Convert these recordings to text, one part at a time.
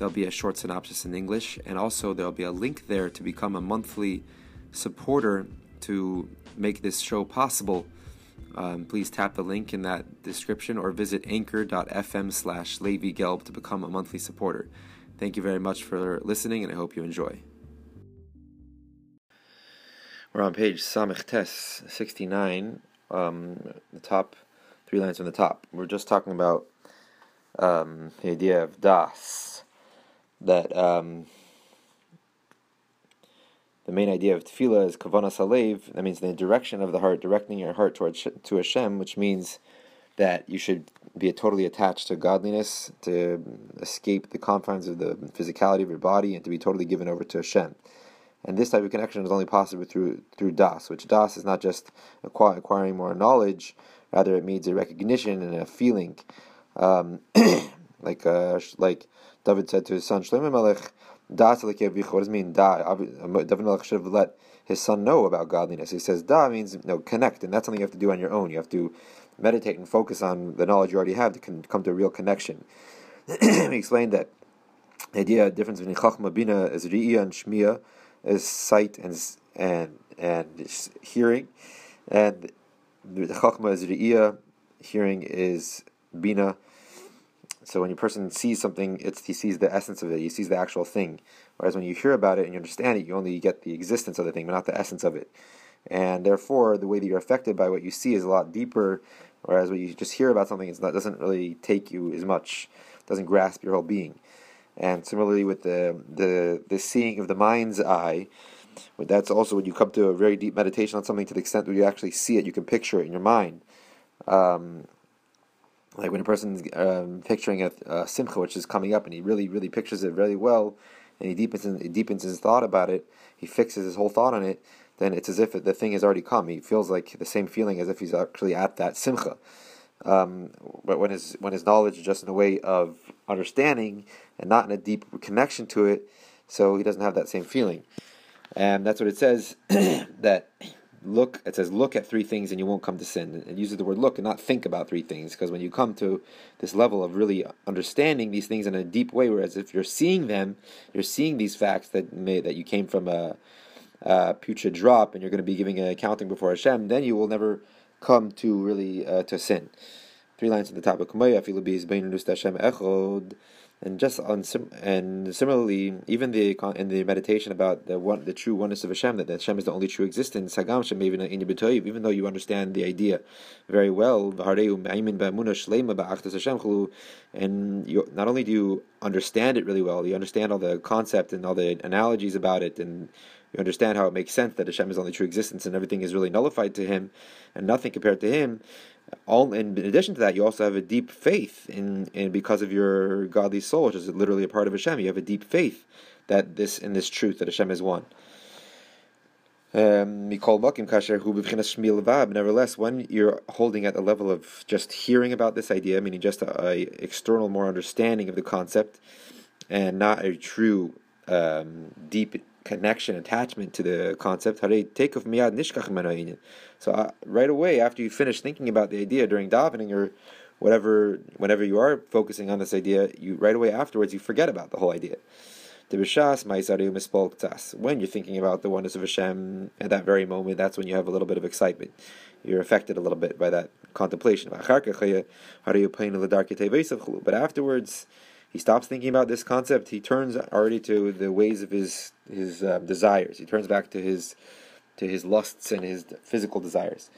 There'll be a short synopsis in English, and also there'll be a link there to become a monthly supporter to make this show possible. Um, please tap the link in that description or visit anchor.fm slash Levi Gelb to become a monthly supporter. Thank you very much for listening, and I hope you enjoy. We're on page Samichtes 69, um, the top three lines from the top. We're just talking about um, the idea of Das that um, the main idea of tefillah is kavanas halev. That means the direction of the heart, directing your heart towards to Hashem, which means that you should be totally attached to godliness, to escape the confines of the physicality of your body, and to be totally given over to Hashem. And this type of connection is only possible through through das, which das is not just acquiring more knowledge, rather it means a recognition and a feeling, um, like uh, like David said to his son Shlomo Melech, Da What does mean da? Um, David Melech should have let his son know about godliness. He says da means no connect, and that's something you have to do on your own. You have to meditate and focus on the knowledge you already have to come to a real connection. he explained that the idea the difference between chachma bina is ri'ya and shmiya is sight and and and hearing, and the chachma is ri'ya, hearing is bina so when a person sees something, it's he sees the essence of it. He sees the actual thing. Whereas when you hear about it and you understand it, you only get the existence of the thing, but not the essence of it. And therefore, the way that you're affected by what you see is a lot deeper. Whereas when you just hear about something, it doesn't really take you as much, doesn't grasp your whole being. And similarly with the the the seeing of the mind's eye, that's also when you come to a very deep meditation on something to the extent that you actually see it, you can picture it in your mind. Um, like when a person's um, picturing a, a, simcha which is coming up and he really really pictures it very well and he deepens he deepens his thought about it he fixes his whole thought on it then it's as if the thing has already come. He feels like the same feeling as if he's actually at that simcha. Um, but when his when his knowledge is just in a way of understanding and not in a deep connection to it so he doesn't have that same feeling. And that's what it says that look it says look at three things and you won't come to sin. It uses the word look and not think about three things because when you come to this level of really understanding these things in a deep way whereas if you're seeing them you're seeing these facts that may that you came from a, a putrid drop and you're going to be giving an accounting before Hashem then you will never come to really uh, to sin. Three lines at the top of Hashem and just on sim- and similarly, even the in the meditation about the one the true oneness of Hashem, that Hashem is the only true existence. Sagam Hashem, even in even though you understand the idea very well, and you, not only do you understand it really well, you understand all the concept and all the analogies about it, and you understand how it makes sense that Hashem is only true existence and everything is really nullified to Him and nothing compared to Him all in addition to that, you also have a deep faith in, in because of your godly soul, which is literally a part of Hashem. You have a deep faith that this in this truth that Hashem is one. Um, nevertheless, when you're holding at the level of just hearing about this idea, meaning just a, a external, more understanding of the concept, and not a true um, deep connection, attachment to the concept. take of So uh, right away, after you finish thinking about the idea during davening or whatever, whenever you are focusing on this idea, you right away afterwards you forget about the whole idea. When you're thinking about the oneness of Hashem at that very moment, that's when you have a little bit of excitement. You're affected a little bit by that contemplation. But afterwards, he stops thinking about this concept. He turns already to the ways of his his uh, desires. He turns back to his to his lusts and his physical desires,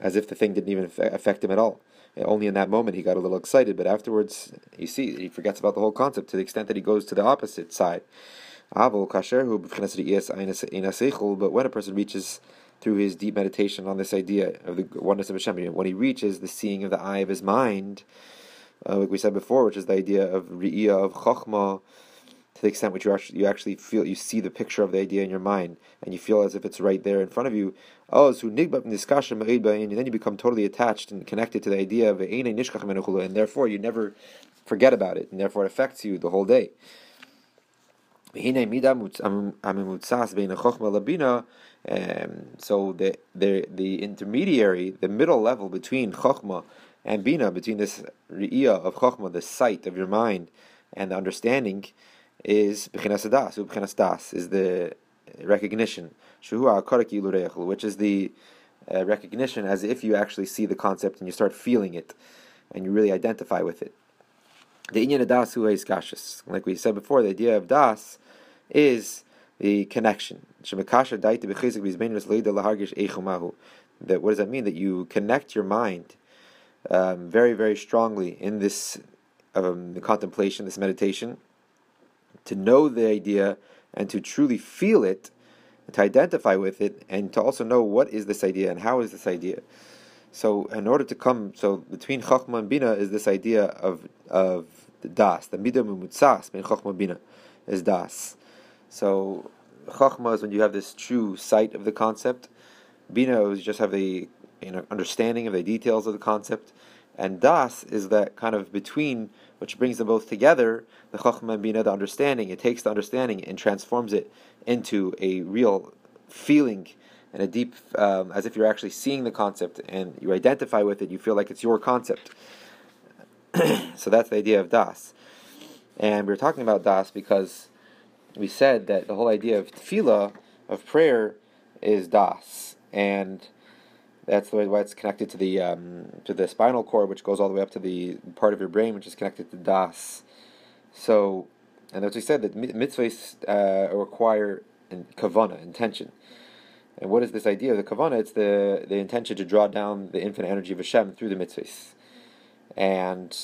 as if the thing didn't even affect him at all. Only in that moment he got a little excited, but afterwards, you see, he forgets about the whole concept to the extent that he goes to the opposite side. But when a person reaches through his deep meditation on this idea of the oneness of Hashem, when he reaches the seeing of the eye of his mind, uh, like we said before, which is the idea of Ri'iyah, of Chokhmah, to the extent which you actually you actually feel you see the picture of the idea in your mind and you feel as if it's right there in front of you. Oh, so discussion and then you become totally attached and connected to the idea of and therefore you never forget about it, and therefore it affects you the whole day. Um, so the, the the intermediary, the middle level between chokhmah and bina, between this riyah of chokhmah, the sight of your mind, and the understanding, is b'chinas das. B'chinas das is the recognition, which is the uh, recognition as if you actually see the concept and you start feeling it, and you really identify with it. The inyan das is Like we said before, the idea of das is the connection. That what does that mean? That you connect your mind um, very, very strongly in this um, contemplation, this meditation, to know the idea and to truly feel it, to identify with it, and to also know what is this idea and how is this idea. So, in order to come, so between Chachma and Bina is this idea of of the das, the midah mumutzas between Chachma and Bina is das. So Chachma is when you have this true sight of the concept. Bina is just have the know, understanding of the details of the concept. And Das is that kind of between which brings them both together, the Chachma and Bina, the understanding. It takes the understanding and transforms it into a real feeling and a deep, um, as if you're actually seeing the concept and you identify with it, you feel like it's your concept. so that's the idea of Das. And we are talking about Das because we said that the whole idea of tefillah, of prayer, is das, and that's the way why it's connected to the um, to the spinal cord, which goes all the way up to the part of your brain, which is connected to das. So, and as we said, that mitzvahs uh, require kavana, intention. And what is this idea of the kavana? It's the the intention to draw down the infinite energy of Hashem through the mitzvahs, and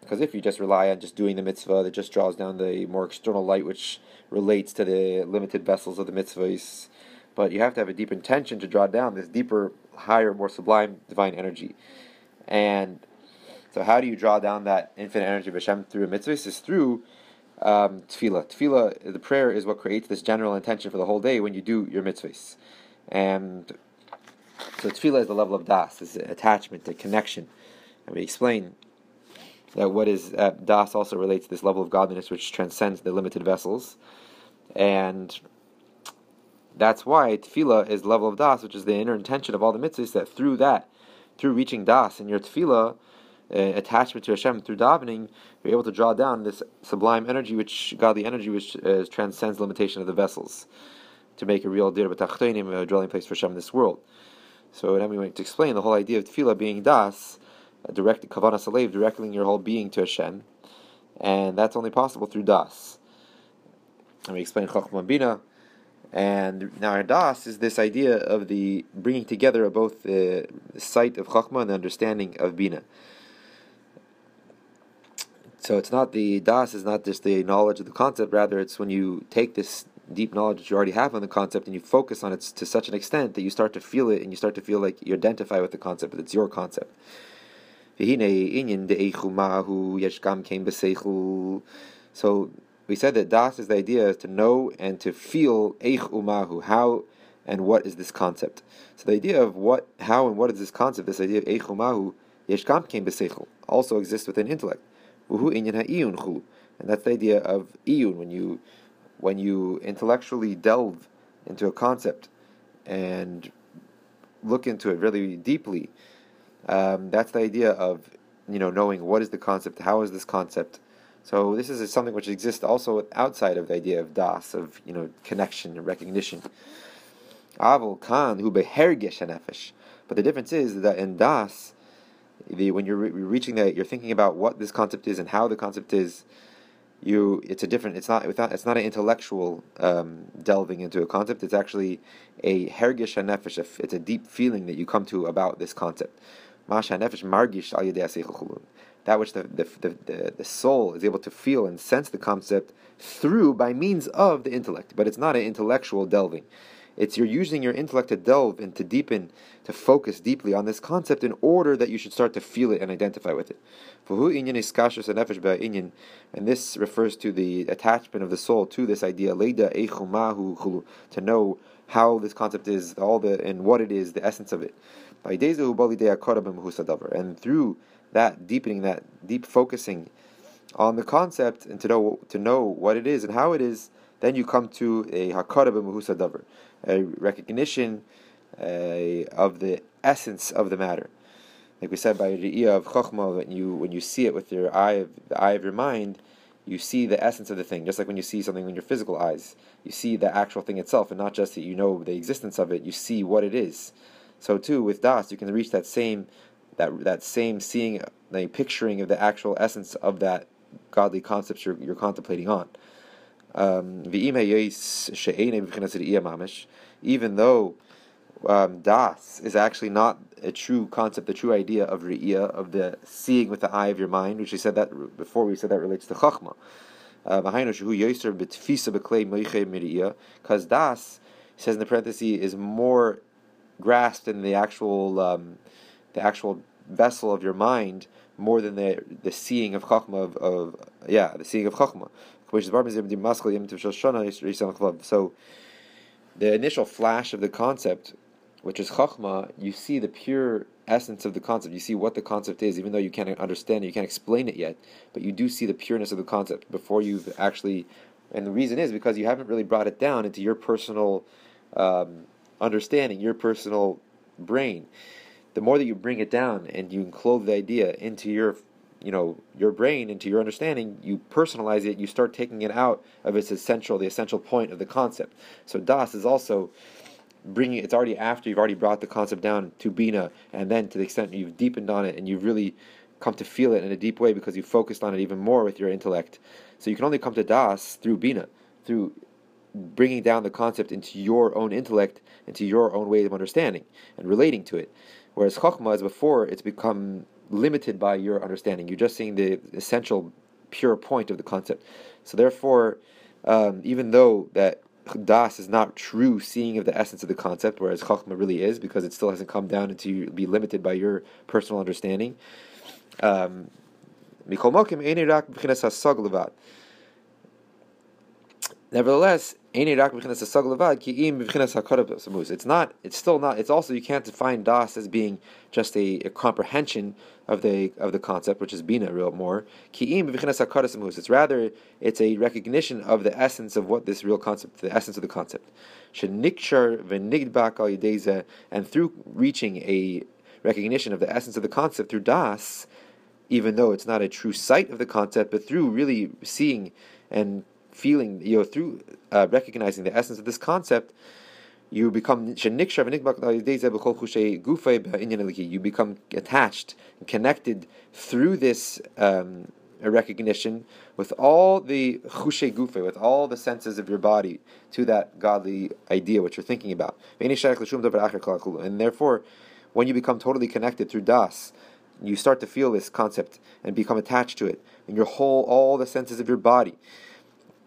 because if you just rely on just doing the mitzvah, that just draws down the more external light, which relates to the limited vessels of the mitzvahs. But you have to have a deep intention to draw down this deeper, higher, more sublime divine energy. And so, how do you draw down that infinite energy of Hashem through a mitzvah? Is through um, tefillah. Tefillah, the prayer, is what creates this general intention for the whole day when you do your mitzvahs. And so, tefillah is the level of das, this attachment, the connection. And we explain that what is uh, das also relates to this level of godliness which transcends the limited vessels, and that's why tefillah is level of das, which is the inner intention of all the mitzvahs. That through that, through reaching das in your tefillah, uh, attachment to Hashem through davening, you're able to draw down this sublime energy, which godly energy, which uh, transcends limitation of the vessels, to make a real dir b'tachtoinim, a dwelling place for Hashem in this world. So then we went to explain the whole idea of tefillah being das direct kavana salev, directing your whole being to Hashem, and that's only possible through das. And we explain chachma bina, and our das is this idea of the bringing together of both the sight of chachma and the understanding of bina. So it's not the das is not just the knowledge of the concept, rather it's when you take this deep knowledge that you already have on the concept and you focus on it to such an extent that you start to feel it and you start to feel like you identify with the concept, that it's your concept. So we said that das is the idea to know and to feel eich umahu, how and what is this concept. So the idea of what, how and what is this concept, this idea of eich umahu, yeshkam came beseichel, also exists within intellect. Uhu inyan ha'iyun chu. And that's the idea of iyun, when you, when you intellectually delve into a concept and look into it really deeply, um, that's the idea of you know knowing what is the concept, how is this concept. So this is something which exists also outside of the idea of das, of you know connection and recognition. Avol kan hu behergish nefesh. But the difference is that in das, the, when you're re- reaching that, you're thinking about what this concept is and how the concept is. You, it's a different. It's not. Without, It's not an intellectual um, delving into a concept. It's actually a hergish nefesh. It's a deep feeling that you come to about this concept. That which the, the, the, the, soul is able to feel and sense the concept through by means of the intellect. But it's not an intellectual delving. It's you're using your intellect to delve and to deepen, to focus deeply on this concept in order that you should start to feel it and identify with it. And this refers to the attachment of the soul to this idea, to know how this concept is, all the and what it is, the essence of it. And through that deepening, that deep focusing on the concept and to know to know what it is and how it is, then you come to a hakara b'muhusadavar, a recognition uh, of the essence of the matter. Like we said by Re'iyah of Chokhmah, when you when you see it with your eye of the eye of your mind, you see the essence of the thing, just like when you see something with your physical eyes. You see the actual thing itself, and not just that you know the existence of it, you see what it is. So too with Das, you can reach that same that that same seeing, the picturing of the actual essence of that godly concepts you're, you're contemplating on. Um, even though um, das is actually not a true concept, the true idea of re'iyah, of the seeing with the eye of your mind, which we said that before, we said that relates to chachma. Uh, because das, says in the parenthesis, is more grasped in the actual, um, the actual vessel of your mind more than the the seeing of chachma of, of yeah the seeing of chachma. So the initial flash of the concept, which is chachma, you see the pure essence of the concept. You see what the concept is, even though you can't understand it, you can't explain it yet, but you do see the pureness of the concept before you've actually. And the reason is because you haven't really brought it down into your personal um, understanding, your personal brain the more that you bring it down and you enclose the idea into your you know your brain into your understanding you personalize it you start taking it out of its essential the essential point of the concept. So das is also bringing it's already after you've already brought the concept down to bina and then to the extent you've deepened on it and you've really come to feel it in a deep way because you focused on it even more with your intellect. So you can only come to das through bina through bringing down the concept into your own intellect into your own way of understanding and relating to it Whereas Chokhmah, as before, it's become limited by your understanding. You're just seeing the essential, pure point of the concept. So therefore, um, even though that Das is not true seeing of the essence of the concept, whereas Chokhmah really is, because it still hasn't come down into be limited by your personal understanding. Um, Nevertheless, it's not. It's still not. It's also you can't define das as being just a, a comprehension of the of the concept, which is bina real more. It's rather it's a recognition of the essence of what this real concept, the essence of the concept. And through reaching a recognition of the essence of the concept through das, even though it's not a true sight of the concept, but through really seeing and feeling, you know, through uh, recognizing the essence of this concept, you become you become attached and connected through this um, recognition with all the chushe gufe, with all the senses of your body to that godly idea which you're thinking about. And therefore, when you become totally connected through das, you start to feel this concept and become attached to it, and your whole, all the senses of your body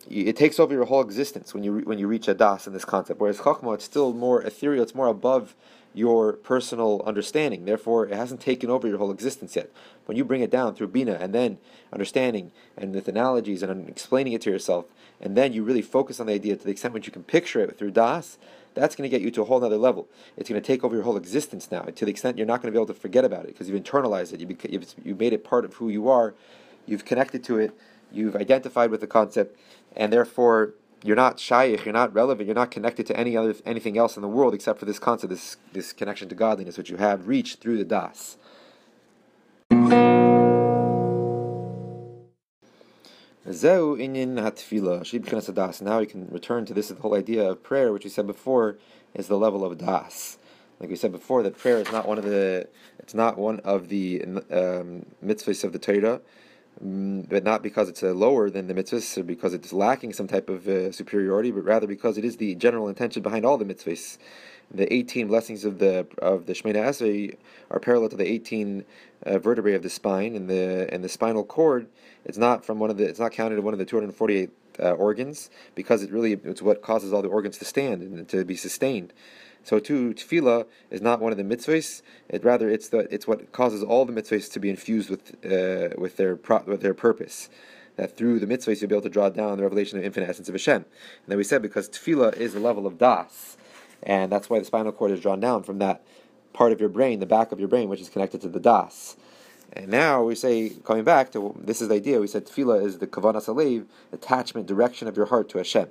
it takes over your whole existence when you when you reach a das in this concept. Whereas chachma, it's still more ethereal; it's more above your personal understanding. Therefore, it hasn't taken over your whole existence yet. When you bring it down through bina and then understanding and with analogies and explaining it to yourself, and then you really focus on the idea to the extent which you can picture it through das, that's going to get you to a whole other level. It's going to take over your whole existence now, to the extent you're not going to be able to forget about it because you've internalized it. You've, you've made it part of who you are. You've connected to it. You've identified with the concept and therefore you're not shaykh, you're not relevant, you're not connected to any other anything else in the world except for this concept, this this connection to godliness, which you have reached through the das. Now we can return to this the whole idea of prayer, which we said before is the level of das. Like we said before, that prayer is not one of the it's not one of the um, mitzvahs of the Torah. Mm, but not because it's uh, lower than the mitzvahs or because it's lacking some type of uh, superiority, but rather because it is the general intention behind all the mitzvahs. The 18 blessings of the of the Shemoneh Esrei are parallel to the 18 uh, vertebrae of the spine, and the and the spinal cord. It's not from one of the. It's not counted one of the 248 uh, organs because it really it's what causes all the organs to stand and to be sustained. So too, tefillah is not one of the mitzvahs. It rather it's the it's what causes all the mitzvahs to be infused with uh, with their pro, with their purpose. That through the mitzvahs you'll be able to draw down the revelation of infinite essence of Hashem. And then we said because tefillah is the level of das, and that's why the spinal cord is drawn down from that part of your brain, the back of your brain, which is connected to the das. And now we say, coming back to this is the idea. We said tefillah is the kavanas alev, attachment, direction of your heart to Hashem.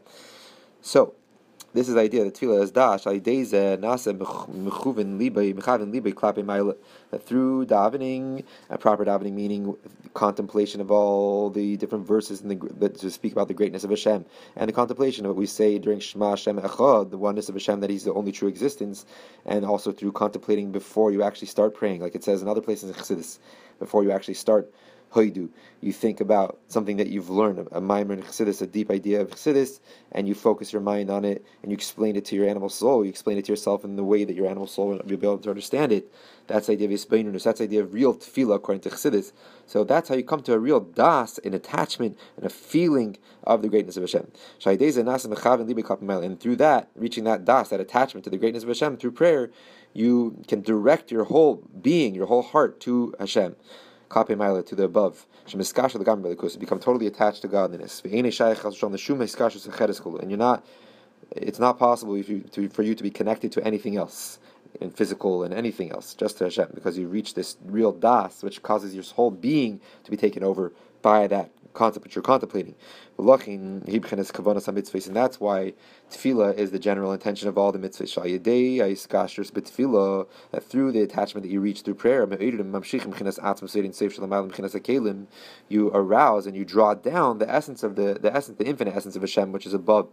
So this is the idea that tefillah is dash alideze nase mechuvin libay mechavin libay klape through davening, a proper davening meaning contemplation of all the different verses in the, that to speak about the greatness of Hashem. And the contemplation of what we say during Shema Hashem Echad, the oneness of Hashem that He's the only true existence, and also through contemplating before you actually start praying, like it says in other places in Chassidus, before you actually start hoidu. You think about something that you've learned, a maimer in Chassidus, a deep idea of Chassidus, and you focus your mind on it, and you explain it to your animal soul. You explain it to yourself in the way that your animal soul will be able to understand it. That's the idea of Yisbeinunus. That's the idea of real tefillah according to Chassidus. So that's how you come to a real das, an attachment, and a feeling of the greatness of Hashem. And through that, reaching that das, that attachment to the greatness of Hashem through prayer, you can direct your whole being, your whole heart to Hashem kape maila to the above. Shemiskasha the gam belikus become totally attached to godliness. And you're not. It's not possible you, to, for you to be connected to anything else in physical and anything else, just to Hashem, because you reach this real das, which causes your whole being to be taken over by that concept which you're contemplating. And that's why tefillah is the general intention of all the mitzvahs. That through the attachment that you reach through prayer, you arouse and you draw down the essence of the, the essence, the infinite essence of Hashem, which is above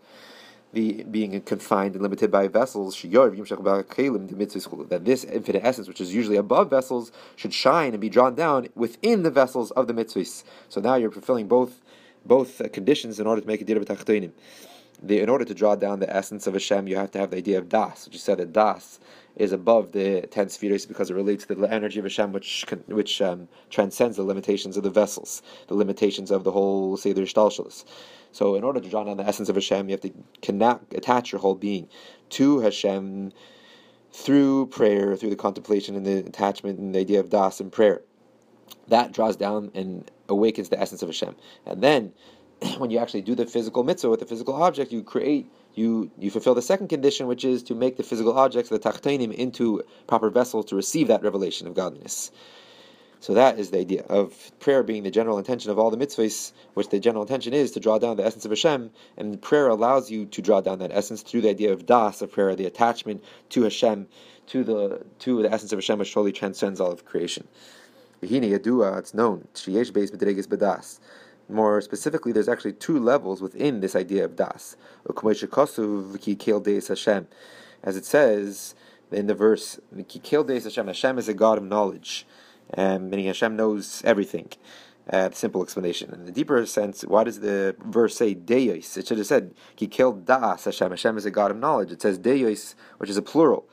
the being confined and limited by vessels, that this infinite essence, which is usually above vessels, should shine and be drawn down within the vessels of the mitzvahs. So now you're fulfilling both both conditions in order to make a dir b'tachtoinim. In order to draw down the essence of Hashem, you have to have the idea of das, which you said that das is above the ten spheres because it relates to the energy of Hashem, which which um, transcends the limitations of the vessels, the limitations of the whole Seder Shtalshalis. So, in order to draw down the essence of Hashem, you have to connect, attach your whole being to Hashem through prayer, through the contemplation and the attachment and the idea of das and prayer. That draws down and awakens the essence of Hashem. And then, when you actually do the physical mitzvah with the physical object, you create, you you fulfill the second condition, which is to make the physical objects, the tachtainim, into proper vessels to receive that revelation of godliness. So that is the idea of prayer being the general intention of all the mitzvahs, which the general intention is to draw down the essence of Hashem, and prayer allows you to draw down that essence through the idea of das of prayer, the attachment to Hashem, to the to the essence of Hashem, which totally transcends all of creation. It's known. More specifically, there's actually two levels within this idea of das. As it says in the verse, Hashem is a God of knowledge um, meaning Hashem knows everything. Uh, simple explanation. In the deeper sense, why does the verse say Deis? It should have said He killed Das Hashem. Hashem is a God of knowledge. It says Deis, which is a plural.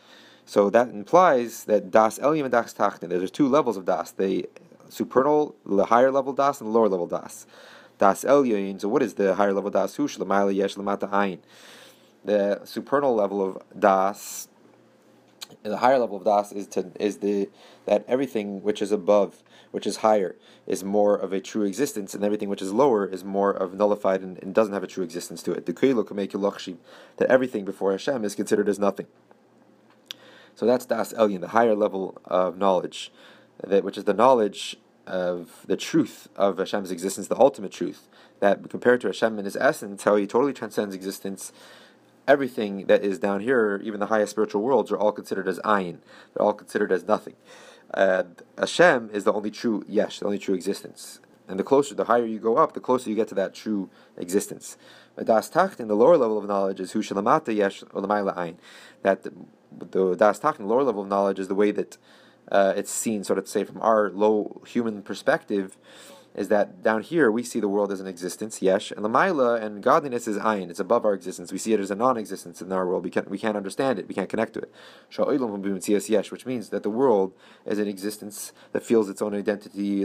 So that implies that Das Elyon and Das Tachtin. There's two levels of Das: the supernal, the higher level Das, and the lower level Das. Das Elyon. So what is the higher level Das? Hu Yesh Lamata Ayin. The supernal level of Das the higher level of das is to is the that everything which is above, which is higher, is more of a true existence, and everything which is lower is more of nullified and, and doesn't have a true existence to it. The that everything before Hashem is considered as nothing. So that's das elyon, the higher level of knowledge, that which is the knowledge of the truth of Hashem's existence, the ultimate truth. That compared to Hashem in His essence, how He totally transcends existence everything that is down here, even the highest spiritual worlds, are all considered as ayin. They're all considered as nothing. Uh, Hashem is the only true yesh, the only true existence. And the closer, the higher you go up, the closer you get to that true existence. Das Tacht in the lower level of knowledge is Hu Shalamata Yesh Olamayla Ayin. That the, the Das Tacht in the lower level of knowledge is the way that uh, it's seen, sort of to say, from our low human perspective is that down here we see the world as an existence, yesh, and the maila and godliness is ayin. It's above our existence. We see it as a non-existence in our world. We can't we can't understand it. We can't connect to it. yesh, which means that the world is an existence that feels its own identity.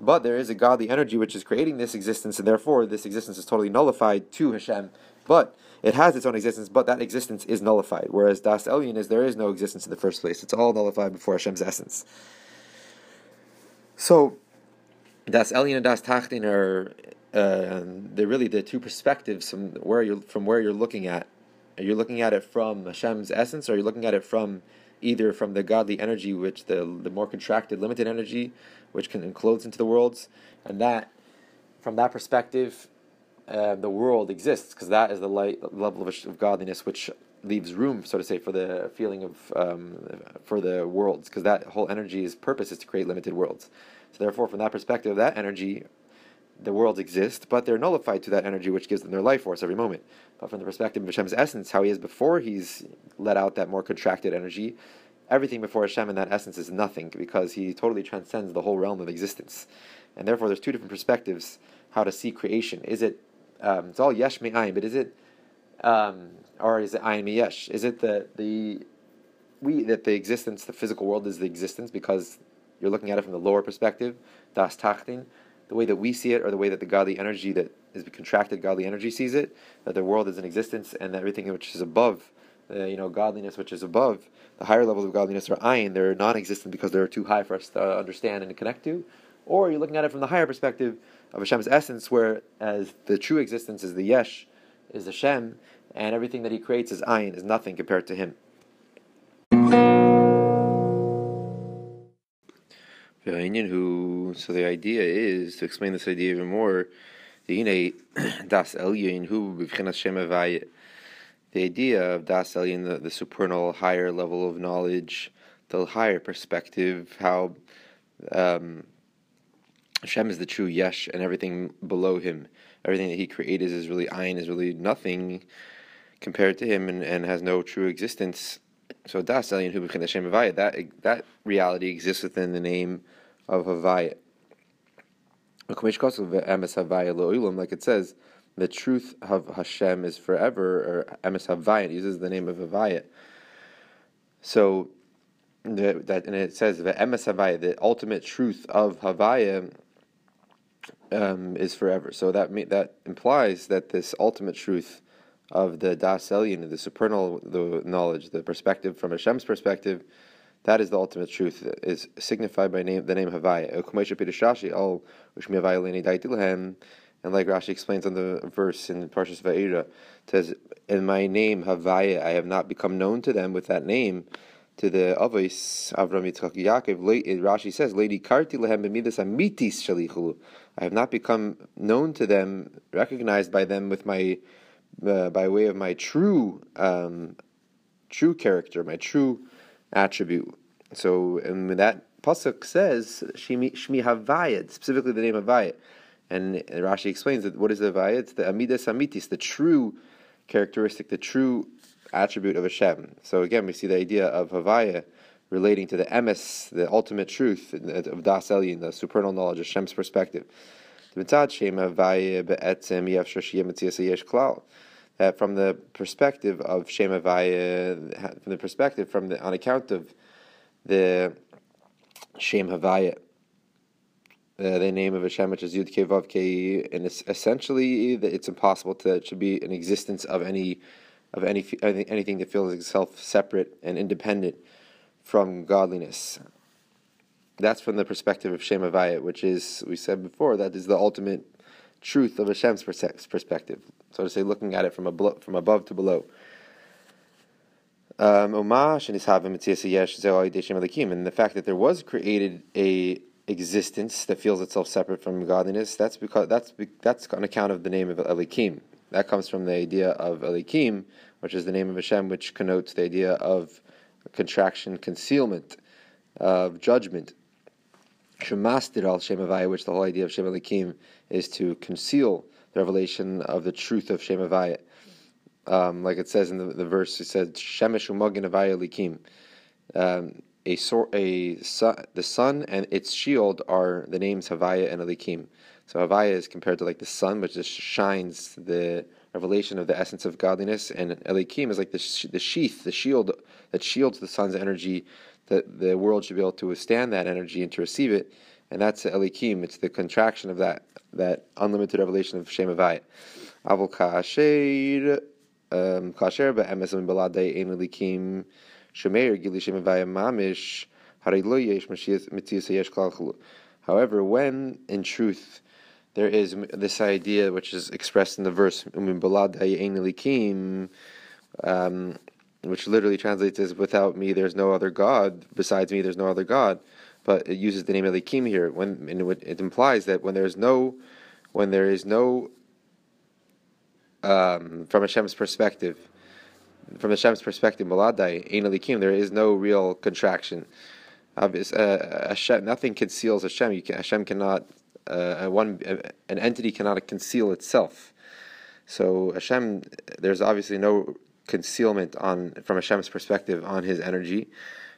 but there is a godly energy which is creating this existence, and therefore this existence is totally nullified to Hashem. But it has its own existence, but that existence is nullified. Whereas Das Elyon is there is no existence in the first place; it's all nullified before Hashem's essence. So, Das Elyon and Das Tachtin are uh, they're really the two perspectives from where you're from where you're looking at. Are you looking at it from Hashem's essence, or are you looking at it from either from the godly energy, which the the more contracted, limited energy, which can enclose into the worlds, and that from that perspective, uh, the world exists because that is the light level of, of, godliness which leaves room, so to say, for the feeling of um, for the worlds because that whole energy's purpose is to create limited worlds. So therefore, from that perspective, that energy the worlds exist, but they're nullified to that energy which gives them their life force every moment. But from the perspective of Hashem's essence, how he is before he's let out that more contracted energy, everything before Hashem in that essence is nothing because he totally transcends the whole realm of existence. And therefore, there's two different perspectives how to see creation. Is it, um, it's all yesh me'ayin, but is it, um, or is it ayin yesh? Is it the, the, we, that the existence, the physical world is the existence because you're looking at it from the lower perspective, das tachtin, the way that we see it or the way that the godly energy that is contracted godly energy sees it, that the world is in existence and everything which is above, uh, you know, godliness which is above, the higher levels of godliness are ayin, they're non-existent because they're too high for us to understand and to connect to, or you're looking at it from the higher perspective of Hashem's essence, where as the true existence is the yesh, is Hashem, and everything that He creates is ayin, is nothing compared to Him. so the idea is to explain this idea even more. The idea of das elyon, the, the supernal higher level of knowledge, the higher perspective, how um, Hashem is the true yesh, and everything below him, everything that he created is really ayin, is really nothing compared to him, and, and has no true existence. So das elyon hu Hashem that that reality exists within the name of Havaya. Like it says, the truth of Hashem is forever, or Emes Havaya, uses the name of Havaya. So, the, that and it says the Emes Havaya, the ultimate truth of Havaya, um, is forever. So that that implies that this ultimate truth of the Das Elyon, the supernal the knowledge, the perspective from Hashem's perspective, that is the ultimate truth. Is signified by name the name Havaya. And like Rashi explains on the verse in Parshas Va'era, says, "In my name Havaya, I have not become known to them with that name." To the Avos Avram Yitzchak Yaakov, Rashi says, "Lady karti lehem b'midas amitis shalichulu." I have not become known to them, recognized by them with my, uh, by way of my true, um, true character, my true attribute. So, and that pasuk says Shmi, Havayit, specifically the name of Havayit. And Rashi explains that what is the Havayit? It's the Amidas Amitis, the true characteristic, the true attribute of Hashem. So again, we see the idea of Havaya relating to the emes, the ultimate truth of Das Elyon, the supernal knowledge, Hashem's perspective. That from the perspective of Shem Havaya, from the perspective from the on account of the Shem Havaya, uh, the name of Hashem, which is Yud Ke Vav Ke, and it's essentially it's impossible to it should be an existence of any of any anything that feels itself separate and independent from godliness. That's from the perspective of Shem Havaya, which is we said before that is the ultimate truth of Hashem's perspective. So to say, looking at it from above, from above to below. Um, and the fact that there was created a existence that feels itself separate from godliness, that's because that's that's on account of the name of Elikim. That comes from the idea of Elikim, which is the name of Hashem, which connotes the idea of contraction, concealment, of judgment. Shemastir al Shem which the whole idea of Shem Elikim is to conceal the revelation of the truth of Shem um, like it says in the, the verse, it says Shemesh umagin avaya likim. Um, a, a the sun and its shield are the names Havaya and Elikim. So Havaya is compared to like the sun, which just shines the revelation of the essence of godliness, and Elikim is like the, sh- the sheath, the shield that shields the sun's energy. That the world should be able to withstand that energy and to receive it, and that's Elikim. It's the contraction of that that unlimited revelation of Shem Avayit. Avol kasher um, kasher be'emes and beladei ein Elikim shemeir gili Shem Avayit mamish However, when in truth there is this idea which is expressed in the verse um, which literally translates as "without me, there's no other god. Besides me, there's no other god." But it uses the name Elikim here. When it implies that when there is no, when there is no, um, from Hashem's perspective, from Hashem's perspective, Maladai, Ein Elikim, there is no real contraction. Obvious, uh, Hashem, nothing conceals Hashem. Can, Hashem cannot, uh, one, an entity cannot conceal itself. So Hashem, there's obviously no concealment on from Hashem's perspective on His energy.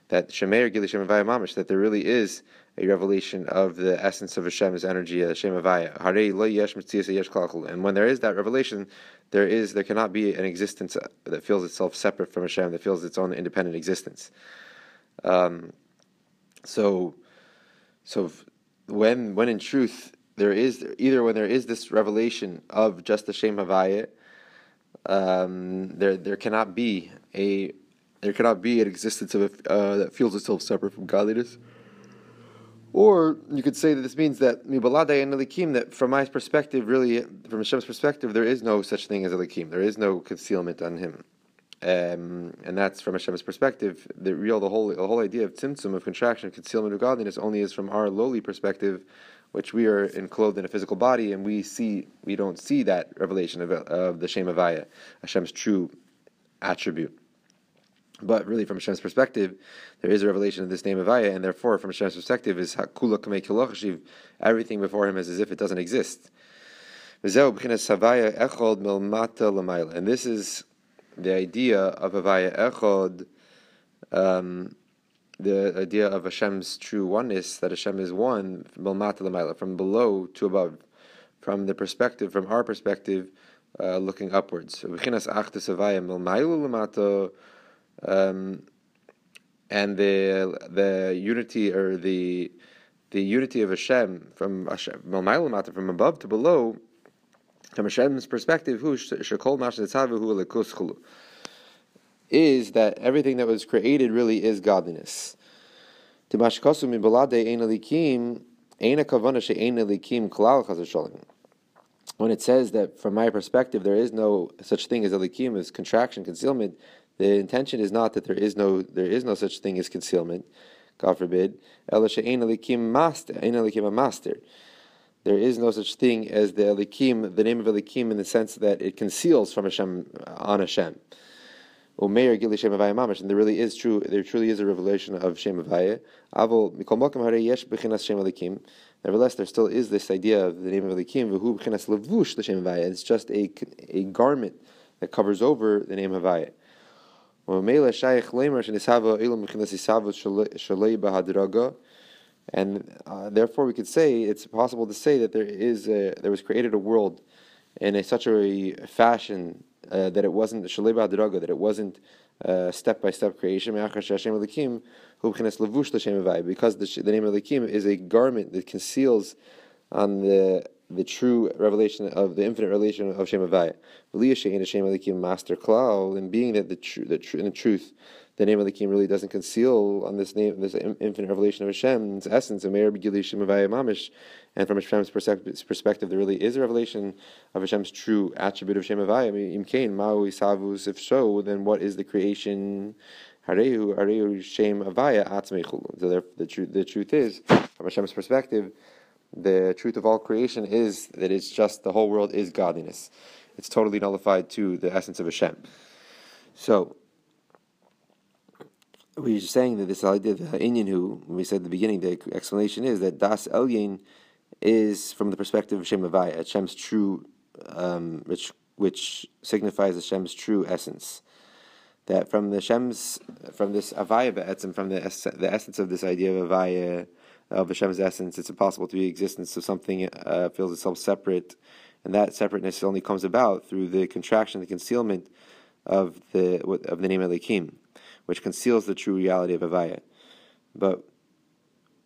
That Shemeir Gili Shem Mamish, that there really is a revelation of the essence of Hashem's energy, Hashem Avaya. And when there is that revelation, there is there cannot be an existence that feels itself separate from Hashem, that feels its own independent existence. Um, so, so when when in truth there is either when there is this revelation of just the Shem Havaya, um, there there cannot be a there cannot be an existence of a, uh, that feels itself separate from godliness. Or you could say that this means that mibalade and that from my perspective, really, from Hashem's perspective, there is no such thing as elikim. There is no concealment on him. Um, and that's from Hashem's perspective. The real, the whole, the whole idea of tzimtzum, of contraction, concealment of godliness, only is from our lowly perspective, which we are enclosed in a physical body, and we see, we don't see that revelation of, of the Shem Avaya, Hashem's true attribute. But really, from Hashem's perspective, there is a revelation of this name Avaya, and therefore, from Hashem's perspective, is everything before him is as if it doesn't exist. And this is the idea of Avaya Echod, um, the idea of Hashem's true oneness, that Hashem is one, from below to above, from the perspective, from our perspective, uh, looking upwards. Um, and the the unity or the the unity of Hashem from Hashem, from above to below from Hashem's perspective, is that everything that was created really is godliness. When it says that from my perspective there is no such thing as elikim, as contraction, concealment, the intention is not that there is no there is no such thing as concealment, God forbid. master. There is no such thing as the Elikim, the name of Elikim, in the sense that it conceals from Hashem on Hashem. Umeir Gili Shem Mamish, and there really is true. There truly is a revelation of Shem Avaya. Avol Mikol Mokem Hare Yesh Bechinas Shem Elikim. Nevertheless, there still is this idea of the name of Elikim. V'hu Bechinas Levush the Shem Havaya. It's just a a garment that covers over the name Havaya. Umeila Shayich Leimer Shenisava Ilam Bechinas Isava Shalei Bahadraga. And uh, therefore, we could say it's possible to say that there is a, there was created a world in a, such a fashion uh, that it wasn't shaleba draga, that it wasn't step by step creation. Because the, the name of Lakim is a garment that conceals on the the true revelation of the infinite relation of Shem Havaya. Master Klal, and being that the, tr- the tr- the truth the name of the King really doesn't conceal on this name, this infinite revelation of Hashem's essence, and and from Hashem's perspective, there really is a revelation of Hashem's true attribute of Shem Havaya. If so, then what is the creation? Harehu, Harehu, Shem Avaya, So the, the, truth, the truth is, from Hashem's perspective, the truth of all creation is that it's just the whole world is godliness. It's totally nullified to the essence of Hashem. So, we are saying that this idea, the Inyan who, we said at the beginning, the explanation is that Das Elyon is from the perspective of Shem Avaya, Hashem's true, um, which which signifies Hashem's true essence. That from the Hashem's, from this Avaya Be'etzim, from the, the essence of this idea of Avaya, of Hashem's essence, it's impossible to be existence of something uh, feels itself separate, and that separateness only comes about through the contraction, the concealment of the of the name Elikim which conceals the true reality of Avaya. But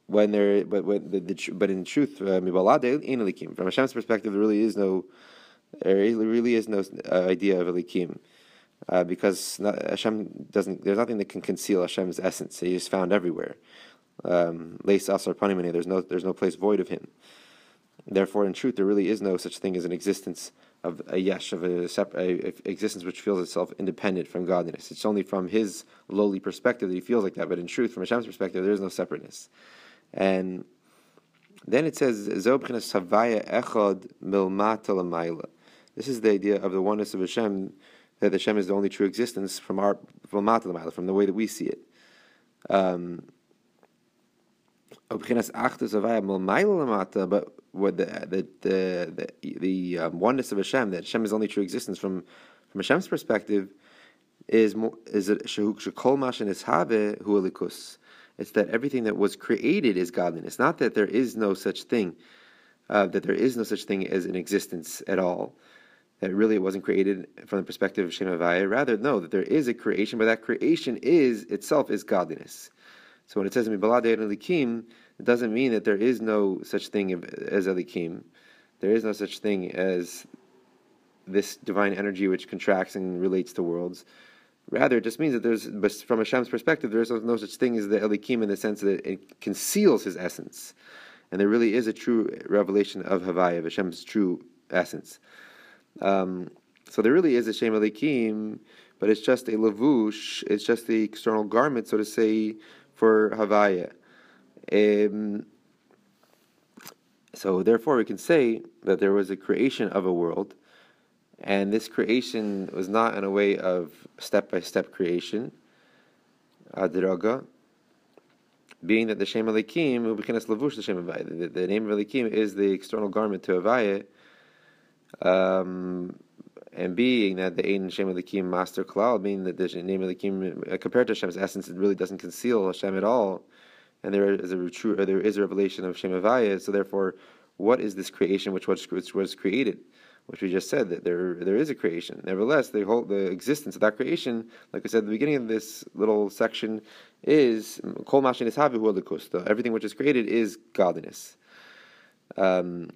when there, but when the, the but in truth, uh, from Hashem's perspective, there really is no, there really is no uh, idea of elikim. Uh, because not, Hashem doesn't. There's nothing that can conceal Hashem's essence. He is found everywhere. Um, There's no. There's no place void of Him. Therefore, in truth, there really is no such thing as an existence of a yesh, of a, existence which feels itself independent from godliness. It's only from his lowly perspective that he feels like that. But in truth, from Hashem's perspective, there is no separateness. And then it says, This is the idea of the oneness of Hashem, that Hashem is the only true existence from our from the way that we see it. Um, but what the the the, the um, oneness of Hashem, that Hashem is only true existence from from Hashem's perspective, is more, is hualikus. It's that everything that was created is godliness. Not that there is no such thing, uh, that there is no such thing as an existence at all. That really it wasn't created from the perspective of Shem Havaya. Rather, no, that there is a creation, but that creation is itself is godliness. So when it says Mibalade Elikim, it doesn't mean that there is no such thing as Elikim. There is no such thing as this divine energy which contracts and relates to worlds. Rather, it just means that there's, but from Hashem's perspective, there is no such thing as the Elikim in the sense that it conceals his essence. And there really is a true revelation of Havaya, of Hashem's true essence. Um, so there really is a Shem Elikim, but it's just a lavush, it's just the external garment, so to say, for Havaya. Um, so therefore, we can say that there was a creation of a world, and this creation was not in a way of step-by-step creation, adraga, being that the Shem Elikim, who became lavush the Shem Havaya, the, name of Elikim is the external garment to Havaya, um, and being that the Ein Shem Elikim mastir klal, meaning that the name of Elikim, uh, compared to Hashem's essence, it really doesn't conceal Hashem at all, and there is a true, there is a revelation of Shem Havaya. So therefore, what is this creation which was which was created? Which we just said that there there is a creation. Nevertheless, the whole the existence of that creation, like I said at the beginning of this little section, is kol is Everything which is created is godliness. Um,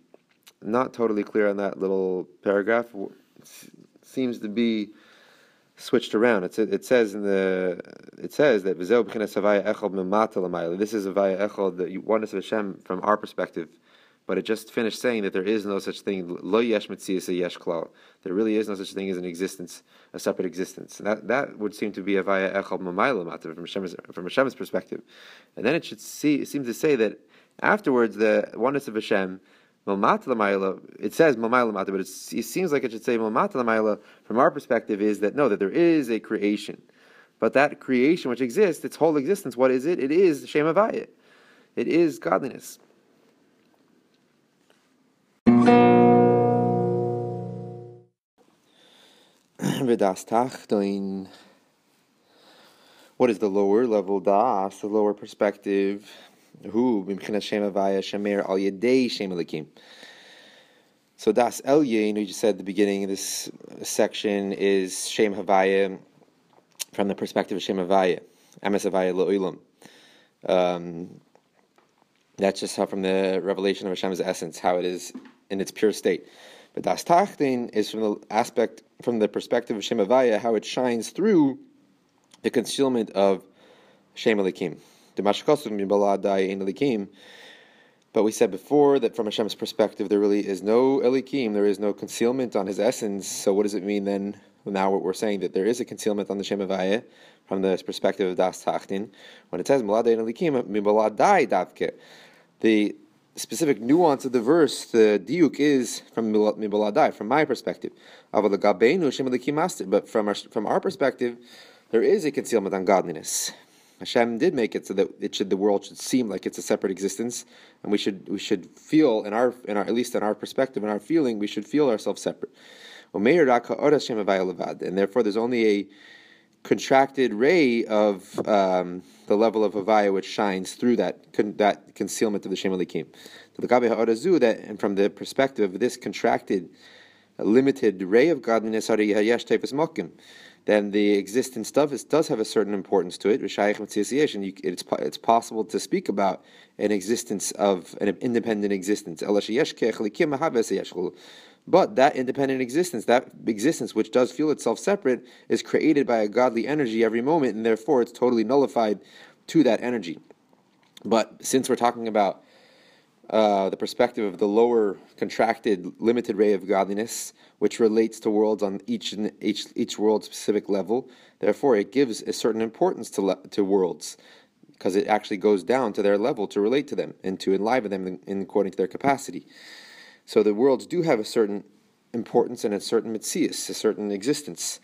not totally clear on that little paragraph It seems to be switched around. It's, it says in the it says that this is a echol, the oneness of Hashem from our perspective. But it just finished saying that there is no such thing. Lo yesh yesh klal. There really is no such thing as an existence, a separate existence. And that that would seem to be a echol mamayla from Hashem's from Hashem's perspective. And then it should see it seems to say that afterwards the oneness of Hashem it says but it seems like it should say from our perspective is that no, that there is a creation. But that creation which exists, its whole existence, what is it? It is Shem Havaya. It is godliness. What is the lower level das, the lower perspective? Who b'mchinas Shem Havaya Shemer al Yedei Shem Elikim. So das Elyon, we just said at the beginning of this section is Shem Havaya from the perspective of Shem Havaya, Emes Havaya. Um, that's just how from the revelation of Hashem's essence, how it is in its pure state. But Das Tachtin is from the aspect, from the perspective of Shem Havaya, how it shines through the concealment of Shem Elikim. But we said before that from Hashem's perspective, there really is no Elikim, there is no concealment on His essence. So what does it mean then? Now what we're saying that there is a concealment on the Shem Havaya from the perspective of Das Tachtin. When it says Maladai Elikim, Mibaladai Davke, the specific nuance of the verse, the diuk is from Mibaladai, from my perspective. But from our, from our perspective, there is a concealment on godliness. Hashem did make it so that it should the world should seem like it's a separate existence, and we should we should feel in our in our at least in our perspective in our feeling we should feel ourselves separate. And therefore, there's only a contracted ray of um, the level of Havaya which shines through that that concealment of the Shem Elikim. The that and from the perspective of this contracted limited ray of godliness, then the existence does, does have a certain importance to it. You, it's, it's possible to speak about an existence of an independent existence. But that independent existence, that existence which does feel itself separate, is created by a godly energy every moment, and therefore it's totally nullified to that energy. But since we're talking about uh, the perspective of the lower contracted limited ray of godliness, which relates to worlds on each each each world specific level. Therefore, it gives a certain importance to le- to worlds because it actually goes down to their level to relate to them and to enliven them in, in according to their capacity. So the worlds do have a certain importance and a certain mitzias, a certain existence.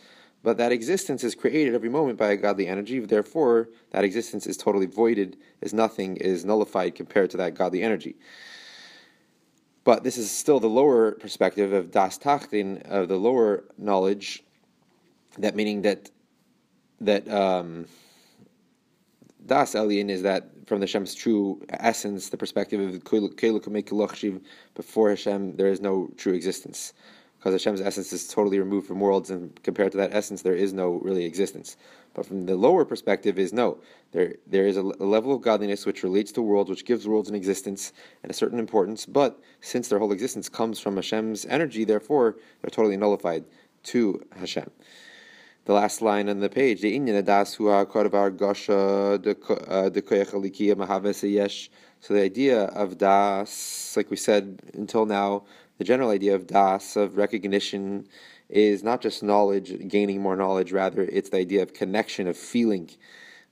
But that existence is created every moment by a godly energy. Therefore, that existence is totally voided, is nothing, is nullified compared to that godly energy. But this is still the lower perspective of das tachtin, of the lower knowledge. That meaning that that um, das elyon is that from the Hashem's true essence, the perspective of before Hashem, there is no true existence because Hashem's essence is totally removed from worlds, and compared to that essence, there is no really existence. But from the lower perspective, is no. There, there is a, a level of godliness which relates to worlds, which gives worlds an existence and a certain importance. But since their whole existence comes from Hashem's energy, therefore they're totally nullified to Hashem. The last line on the page, the inyan adas the the uh, Koyachalikiyah Mahaveseiyesh. So the idea of das, like we said until now, the general idea of das, of recognition, is not just knowledge, gaining more knowledge, rather, it's the idea of connection, of feeling,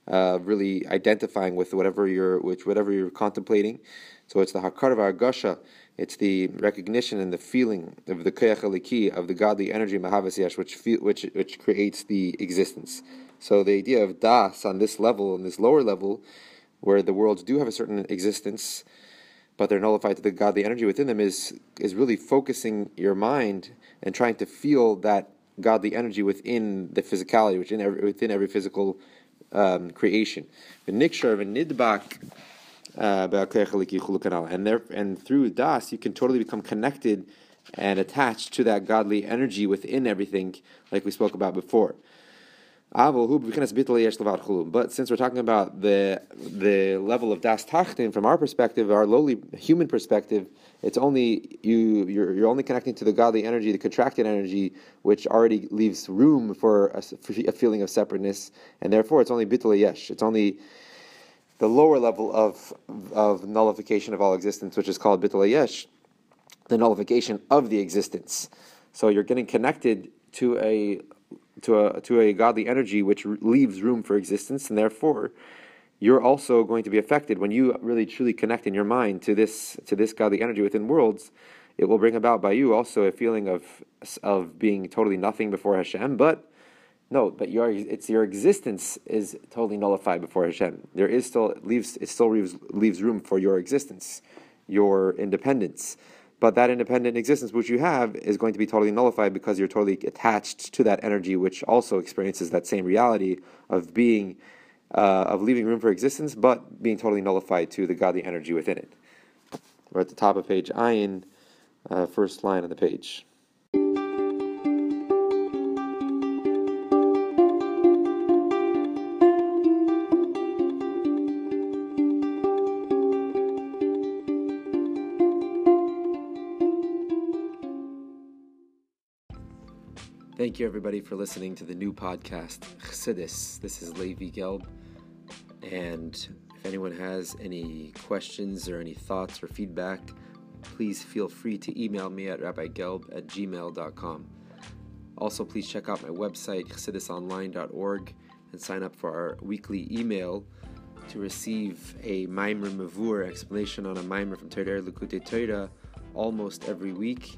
uh, really identifying with whatever you're, which whatever you're contemplating. So it's the hakar of it's the recognition and the feeling of the koyach of the godly energy mahavas which, which, which creates the existence. So the idea of das on this level, on this lower level, where the worlds do have a certain existence, but they're nullified to the godly energy within them is is really focusing your mind and trying to feel that godly energy within the physicality, within every, within every physical um, creation. Uh, and there and through das you can totally become connected and attached to that godly energy within everything, like we spoke about before. But since we're talking about the the level of das tachtin from our perspective, our lowly human perspective, it's only you you're, you're only connecting to the godly energy, the contracted energy, which already leaves room for a, for a feeling of separateness, and therefore it's only bittul yesh. It's only the lower level of of nullification of all existence, which is called bittul yesh, the nullification of the existence. So you're getting connected to a to a to a godly energy which leaves room for existence, and therefore you're also going to be affected when you really truly connect in your mind to this to this godly energy within worlds. It will bring about by you also a feeling of of being totally nothing before Hashem, but no, but your it's your existence is totally nullified before Hashem. There is still it leaves it still leaves leaves room for your existence, your independence. But that independent existence which you have is going to be totally nullified because you're totally attached to that energy, which also experiences that same reality of being, uh, of leaving room for existence, but being totally nullified to the godly energy within it. We're at the top of page Ayin, uh, first line on the page. Thank you, everybody, for listening to the new podcast, Chassidus. This is Levi Gelb. And if anyone has any questions or any thoughts or feedback, please feel free to email me at rabbigelb at gmail.com. Also, please check out my website, chassidusonline.org, and sign up for our weekly email to receive a Maimer Mavur explanation on a Maimer from Torah Likutei Torah almost every week